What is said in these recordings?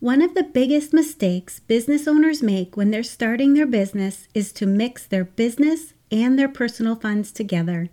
One of the biggest mistakes business owners make when they're starting their business is to mix their business and their personal funds together.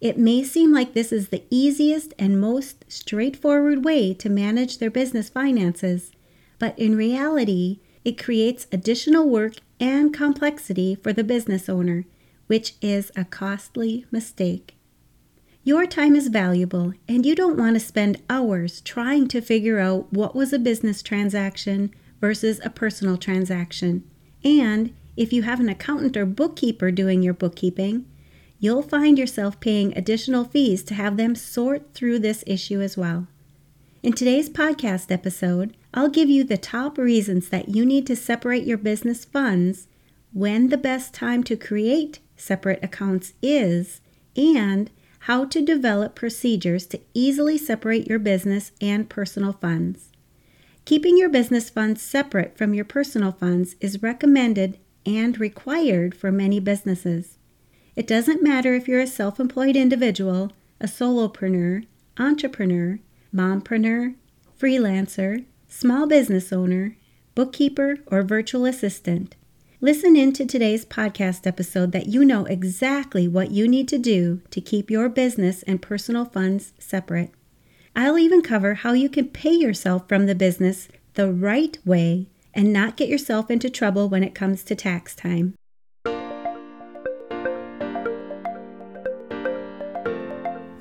It may seem like this is the easiest and most straightforward way to manage their business finances, but in reality, it creates additional work and complexity for the business owner, which is a costly mistake. Your time is valuable, and you don't want to spend hours trying to figure out what was a business transaction versus a personal transaction. And if you have an accountant or bookkeeper doing your bookkeeping, you'll find yourself paying additional fees to have them sort through this issue as well. In today's podcast episode, I'll give you the top reasons that you need to separate your business funds, when the best time to create separate accounts is, and how to develop procedures to easily separate your business and personal funds. Keeping your business funds separate from your personal funds is recommended and required for many businesses. It doesn't matter if you're a self employed individual, a solopreneur, entrepreneur, mompreneur, freelancer, small business owner, bookkeeper, or virtual assistant. Listen in to today's podcast episode that you know exactly what you need to do to keep your business and personal funds separate. I'll even cover how you can pay yourself from the business the right way and not get yourself into trouble when it comes to tax time.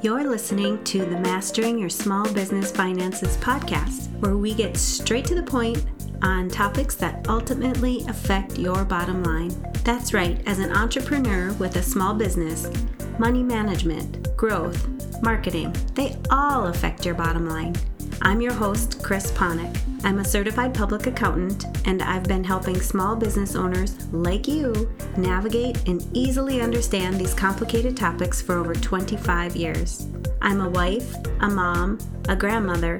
You're listening to the Mastering Your Small Business Finances podcast, where we get straight to the point on topics that ultimately affect your bottom line. That's right, as an entrepreneur with a small business, money management, growth, marketing, they all affect your bottom line. I'm your host, Chris Ponick. I'm a certified public accountant, and I've been helping small business owners like you navigate and easily understand these complicated topics for over 25 years. I'm a wife, a mom, a grandmother,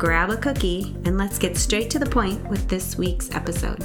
grab a cookie, and let's get straight to the point with this week's episode.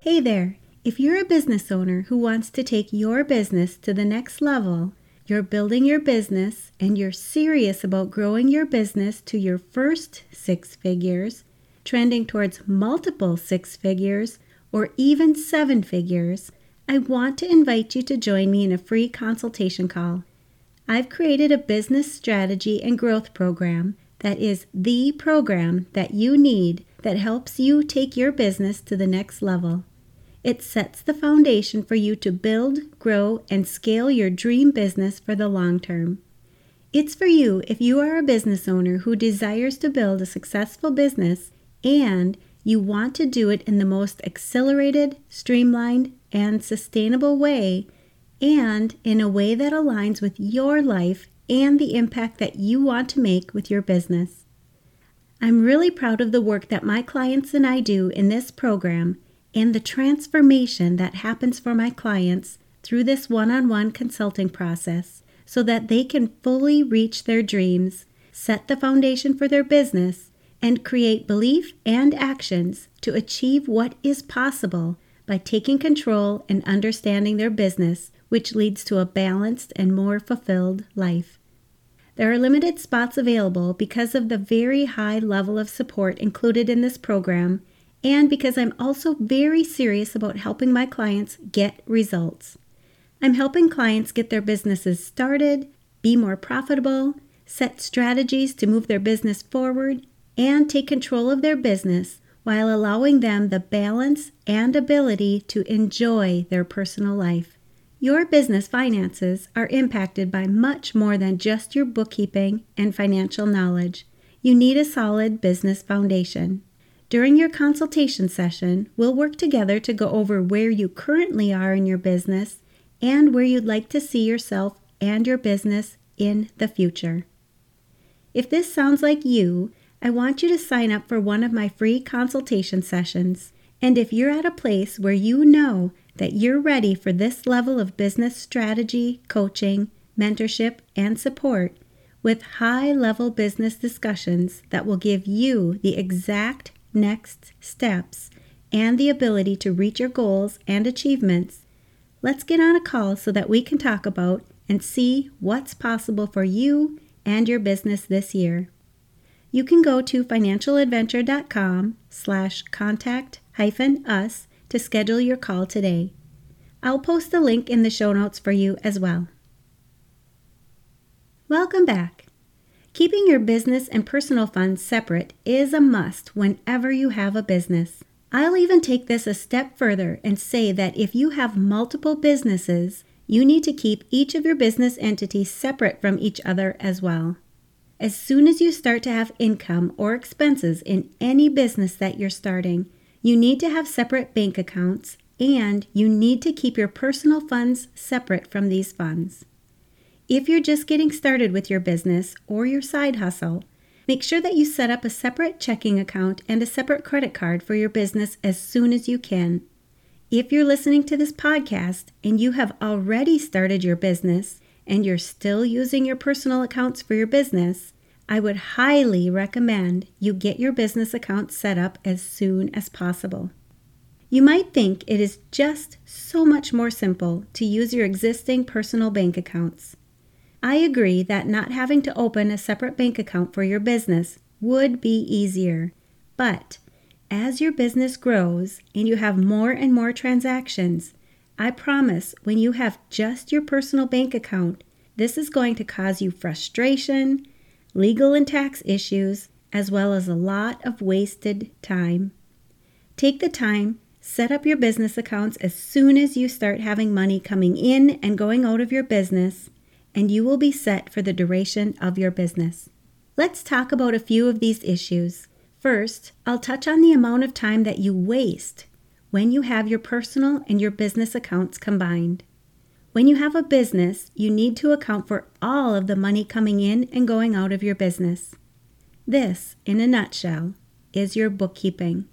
Hey there! If you're a business owner who wants to take your business to the next level, you're building your business and you're serious about growing your business to your first six figures, trending towards multiple six figures, or even seven figures, I want to invite you to join me in a free consultation call. I've created a business strategy and growth program that is the program that you need that helps you take your business to the next level. It sets the foundation for you to build, grow, and scale your dream business for the long term. It's for you if you are a business owner who desires to build a successful business and you want to do it in the most accelerated, streamlined, and sustainable way, and in a way that aligns with your life and the impact that you want to make with your business. I'm really proud of the work that my clients and I do in this program and the transformation that happens for my clients through this one on one consulting process so that they can fully reach their dreams, set the foundation for their business, and create belief and actions to achieve what is possible by taking control and understanding their business, which leads to a balanced and more fulfilled life. There are limited spots available because of the very high level of support included in this program and because I'm also very serious about helping my clients get results. I'm helping clients get their businesses started, be more profitable, set strategies to move their business forward, and take control of their business while allowing them the balance and ability to enjoy their personal life. Your business finances are impacted by much more than just your bookkeeping and financial knowledge. You need a solid business foundation. During your consultation session, we'll work together to go over where you currently are in your business and where you'd like to see yourself and your business in the future. If this sounds like you, I want you to sign up for one of my free consultation sessions. And if you're at a place where you know that you're ready for this level of business strategy, coaching, mentorship, and support with high level business discussions that will give you the exact next steps and the ability to reach your goals and achievements, let's get on a call so that we can talk about and see what's possible for you and your business this year. You can go to financialadventure.com slash contact hyphen us to schedule your call today. I'll post the link in the show notes for you as well. Welcome back. Keeping your business and personal funds separate is a must whenever you have a business. I'll even take this a step further and say that if you have multiple businesses, you need to keep each of your business entities separate from each other as well. As soon as you start to have income or expenses in any business that you're starting, you need to have separate bank accounts and you need to keep your personal funds separate from these funds. If you're just getting started with your business or your side hustle, make sure that you set up a separate checking account and a separate credit card for your business as soon as you can. If you're listening to this podcast and you have already started your business and you're still using your personal accounts for your business, I would highly recommend you get your business account set up as soon as possible. You might think it is just so much more simple to use your existing personal bank accounts. I agree that not having to open a separate bank account for your business would be easier. But as your business grows and you have more and more transactions, I promise when you have just your personal bank account, this is going to cause you frustration, legal and tax issues, as well as a lot of wasted time. Take the time, set up your business accounts as soon as you start having money coming in and going out of your business, and you will be set for the duration of your business. Let's talk about a few of these issues. First, I'll touch on the amount of time that you waste when you have your personal and your business accounts combined. When you have a business, you need to account for all of the money coming in and going out of your business. This, in a nutshell, is your bookkeeping.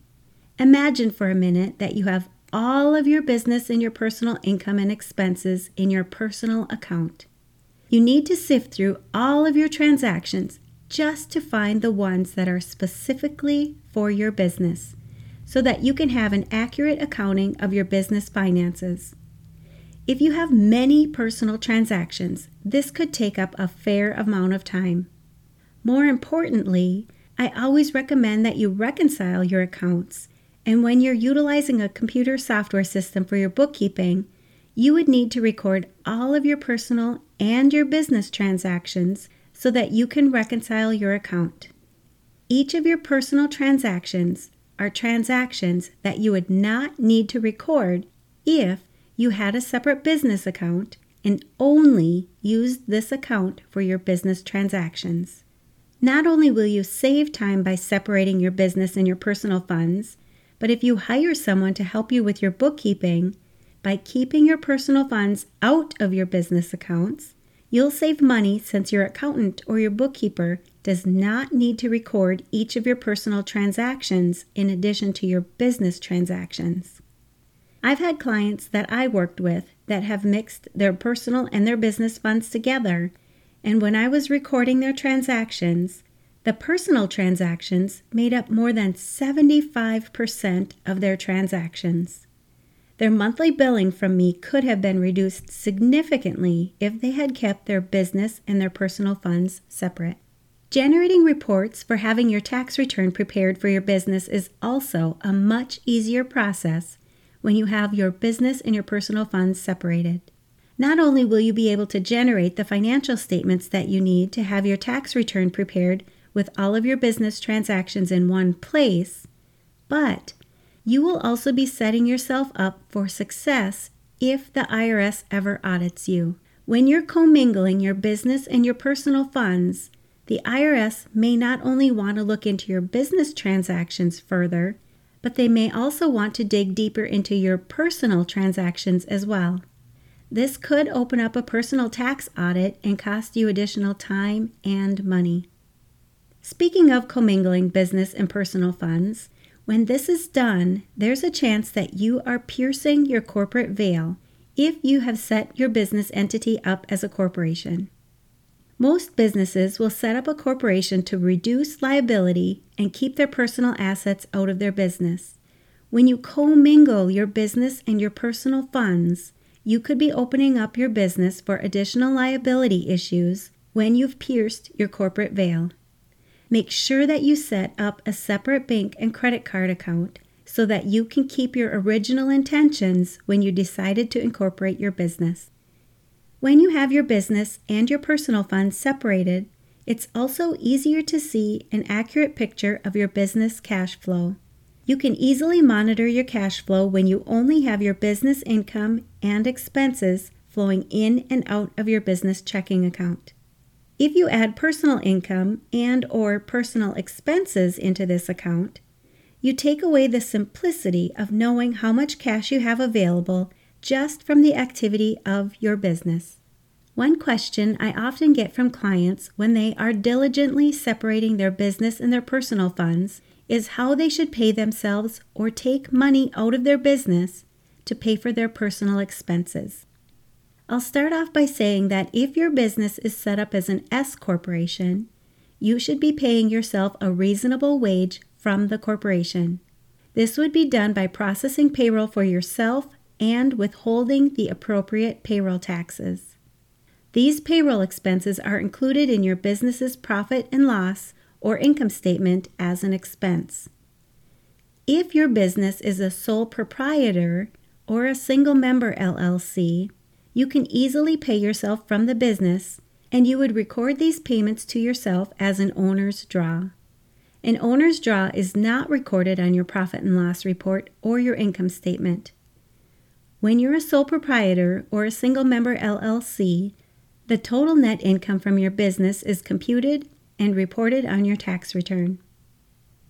Imagine for a minute that you have all of your business and your personal income and expenses in your personal account. You need to sift through all of your transactions just to find the ones that are specifically for your business so that you can have an accurate accounting of your business finances. If you have many personal transactions, this could take up a fair amount of time. More importantly, I always recommend that you reconcile your accounts, and when you're utilizing a computer software system for your bookkeeping, you would need to record all of your personal and your business transactions so that you can reconcile your account. Each of your personal transactions are transactions that you would not need to record if you had a separate business account and only used this account for your business transactions. Not only will you save time by separating your business and your personal funds, but if you hire someone to help you with your bookkeeping, by keeping your personal funds out of your business accounts, you'll save money since your accountant or your bookkeeper does not need to record each of your personal transactions in addition to your business transactions. I've had clients that I worked with that have mixed their personal and their business funds together, and when I was recording their transactions, the personal transactions made up more than 75% of their transactions. Their monthly billing from me could have been reduced significantly if they had kept their business and their personal funds separate. Generating reports for having your tax return prepared for your business is also a much easier process when you have your business and your personal funds separated. Not only will you be able to generate the financial statements that you need to have your tax return prepared with all of your business transactions in one place, but you will also be setting yourself up for success if the IRS ever audits you. When you're commingling your business and your personal funds, the IRS may not only want to look into your business transactions further, but they may also want to dig deeper into your personal transactions as well. This could open up a personal tax audit and cost you additional time and money. Speaking of commingling business and personal funds, when this is done, there's a chance that you are piercing your corporate veil if you have set your business entity up as a corporation. Most businesses will set up a corporation to reduce liability and keep their personal assets out of their business. When you commingle your business and your personal funds, you could be opening up your business for additional liability issues when you've pierced your corporate veil. Make sure that you set up a separate bank and credit card account so that you can keep your original intentions when you decided to incorporate your business. When you have your business and your personal funds separated, it's also easier to see an accurate picture of your business cash flow. You can easily monitor your cash flow when you only have your business income and expenses flowing in and out of your business checking account. If you add personal income and or personal expenses into this account, you take away the simplicity of knowing how much cash you have available just from the activity of your business. One question I often get from clients when they are diligently separating their business and their personal funds is how they should pay themselves or take money out of their business to pay for their personal expenses. I'll start off by saying that if your business is set up as an S corporation, you should be paying yourself a reasonable wage from the corporation. This would be done by processing payroll for yourself and withholding the appropriate payroll taxes. These payroll expenses are included in your business's profit and loss or income statement as an expense. If your business is a sole proprietor or a single member LLC, you can easily pay yourself from the business and you would record these payments to yourself as an owner's draw. An owner's draw is not recorded on your profit and loss report or your income statement. When you're a sole proprietor or a single member LLC, the total net income from your business is computed and reported on your tax return.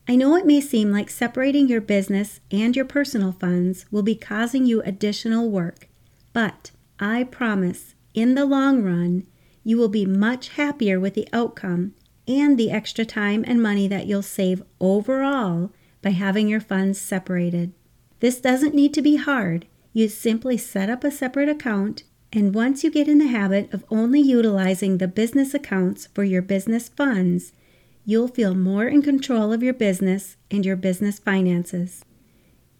I know it may seem like separating your business and your personal funds will be causing you additional work, but I promise in the long run, you will be much happier with the outcome and the extra time and money that you'll save overall by having your funds separated. This doesn't need to be hard. You simply set up a separate account and once you get in the habit of only utilizing the business accounts for your business funds, you'll feel more in control of your business and your business finances.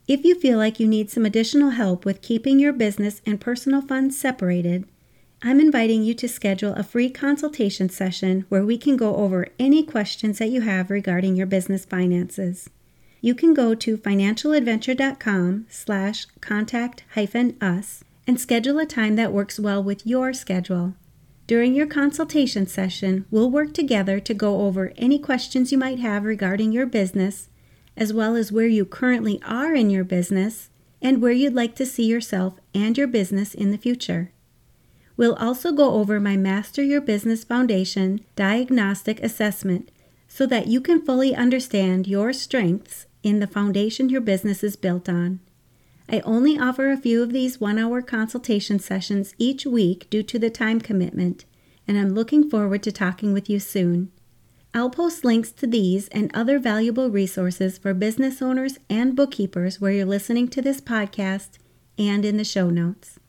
If you feel like you need some additional help with keeping your business and personal funds separated, I'm inviting you to schedule a free consultation session where we can go over any questions that you have regarding your business finances. You can go to financialadventure.com slash contact hyphen us and schedule a time that works well with your schedule. During your consultation session, we'll work together to go over any questions you might have regarding your business, as well as where you currently are in your business and where you'd like to see yourself and your business in the future. We'll also go over my Master Your Business Foundation diagnostic assessment so that you can fully understand your strengths in the foundation your business is built on. I only offer a few of these one hour consultation sessions each week due to the time commitment, and I'm looking forward to talking with you soon. I'll post links to these and other valuable resources for business owners and bookkeepers where you're listening to this podcast and in the show notes.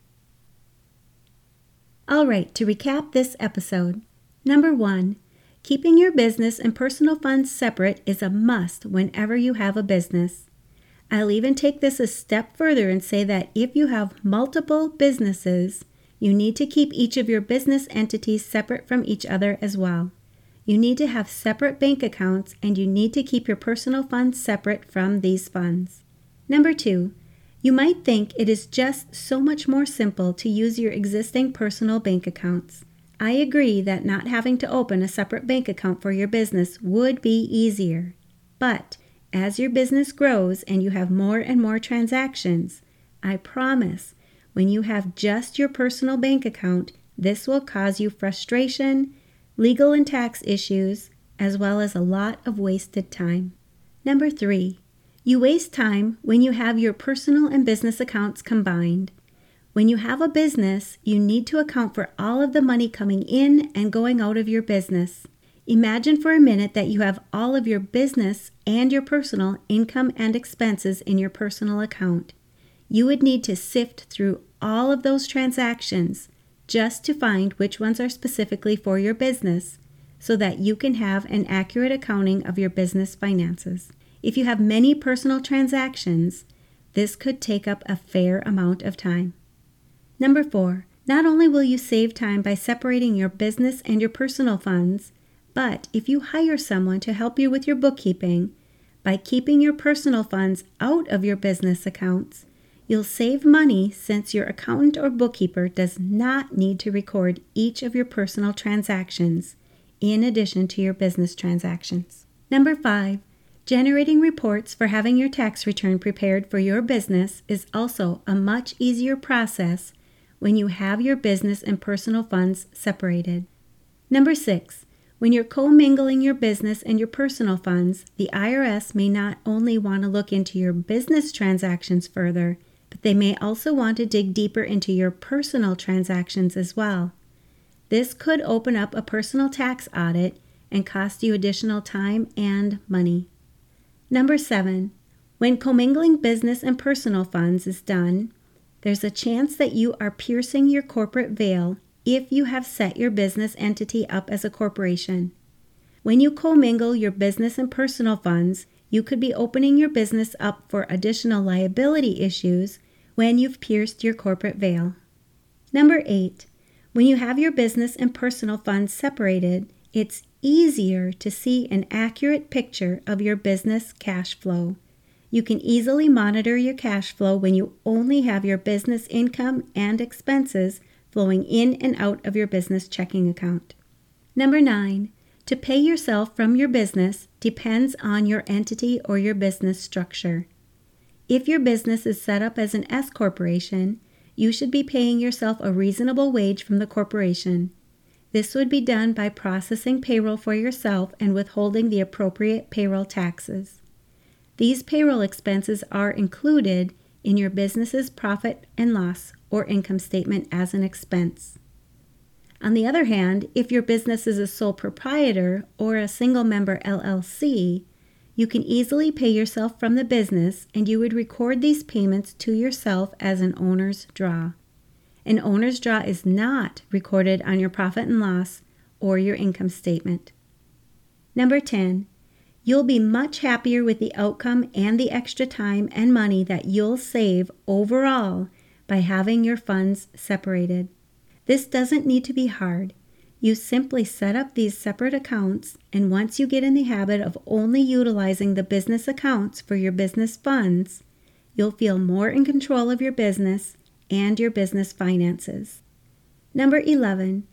All right, to recap this episode number one, keeping your business and personal funds separate is a must whenever you have a business. I'll even take this a step further and say that if you have multiple businesses, you need to keep each of your business entities separate from each other as well. You need to have separate bank accounts and you need to keep your personal funds separate from these funds. Number two, you might think it is just so much more simple to use your existing personal bank accounts. I agree that not having to open a separate bank account for your business would be easier. But as your business grows and you have more and more transactions, I promise when you have just your personal bank account, this will cause you frustration, legal and tax issues, as well as a lot of wasted time. Number three, you waste time when you have your personal and business accounts combined. When you have a business, you need to account for all of the money coming in and going out of your business. Imagine for a minute that you have all of your business and your personal income and expenses in your personal account. You would need to sift through all of those transactions just to find which ones are specifically for your business so that you can have an accurate accounting of your business finances. If you have many personal transactions, this could take up a fair amount of time. Number four, not only will you save time by separating your business and your personal funds, but if you hire someone to help you with your bookkeeping, by keeping your personal funds out of your business accounts, you'll save money since your accountant or bookkeeper does not need to record each of your personal transactions in addition to your business transactions. Number five, Generating reports for having your tax return prepared for your business is also a much easier process when you have your business and personal funds separated. Number six, when you're commingling your business and your personal funds, the IRS may not only want to look into your business transactions further, but they may also want to dig deeper into your personal transactions as well. This could open up a personal tax audit and cost you additional time and money. Number seven, when commingling business and personal funds is done, there's a chance that you are piercing your corporate veil if you have set your business entity up as a corporation. When you commingle your business and personal funds, you could be opening your business up for additional liability issues when you've pierced your corporate veil. Number eight, when you have your business and personal funds separated, it's easier to see an accurate picture of your business cash flow. You can easily monitor your cash flow when you only have your business income and expenses flowing in and out of your business checking account. Number nine, to pay yourself from your business depends on your entity or your business structure. If your business is set up as an S corporation, you should be paying yourself a reasonable wage from the corporation. This would be done by processing payroll for yourself and withholding the appropriate payroll taxes. These payroll expenses are included in your business's profit and loss or income statement as an expense. On the other hand, if your business is a sole proprietor or a single member LLC, you can easily pay yourself from the business and you would record these payments to yourself as an owner's draw. An owner's draw is not recorded on your profit and loss or your income statement. Number 10, you'll be much happier with the outcome and the extra time and money that you'll save overall by having your funds separated. This doesn't need to be hard. You simply set up these separate accounts, and once you get in the habit of only utilizing the business accounts for your business funds, you'll feel more in control of your business and your business finances. Number 11.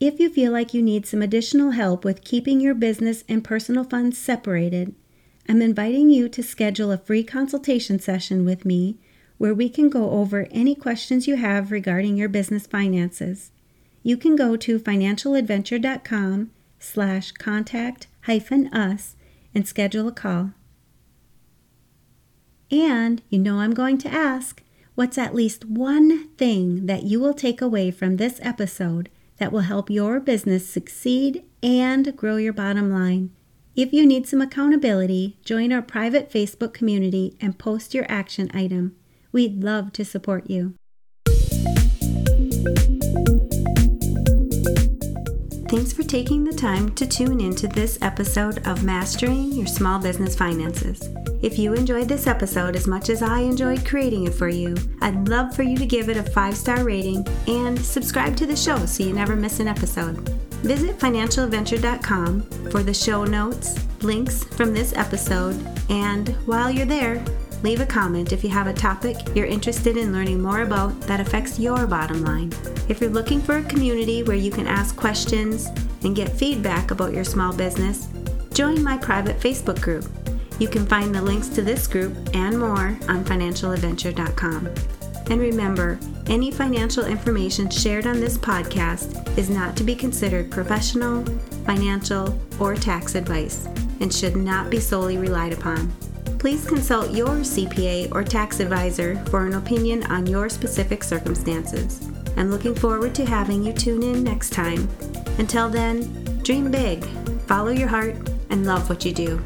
If you feel like you need some additional help with keeping your business and personal funds separated, I'm inviting you to schedule a free consultation session with me where we can go over any questions you have regarding your business finances. You can go to financialadventure.com slash contact hyphen us and schedule a call. And you know I'm going to ask, What's at least one thing that you will take away from this episode that will help your business succeed and grow your bottom line? If you need some accountability, join our private Facebook community and post your action item. We'd love to support you. Taking the time to tune into this episode of Mastering Your Small Business Finances. If you enjoyed this episode as much as I enjoyed creating it for you, I'd love for you to give it a five star rating and subscribe to the show so you never miss an episode. Visit financialadventure.com for the show notes, links from this episode, and while you're there, leave a comment if you have a topic you're interested in learning more about that affects your bottom line. If you're looking for a community where you can ask questions and get feedback about your small business, join my private Facebook group. You can find the links to this group and more on financialadventure.com. And remember, any financial information shared on this podcast is not to be considered professional, financial, or tax advice and should not be solely relied upon. Please consult your CPA or tax advisor for an opinion on your specific circumstances. I'm looking forward to having you tune in next time. Until then, dream big, follow your heart, and love what you do.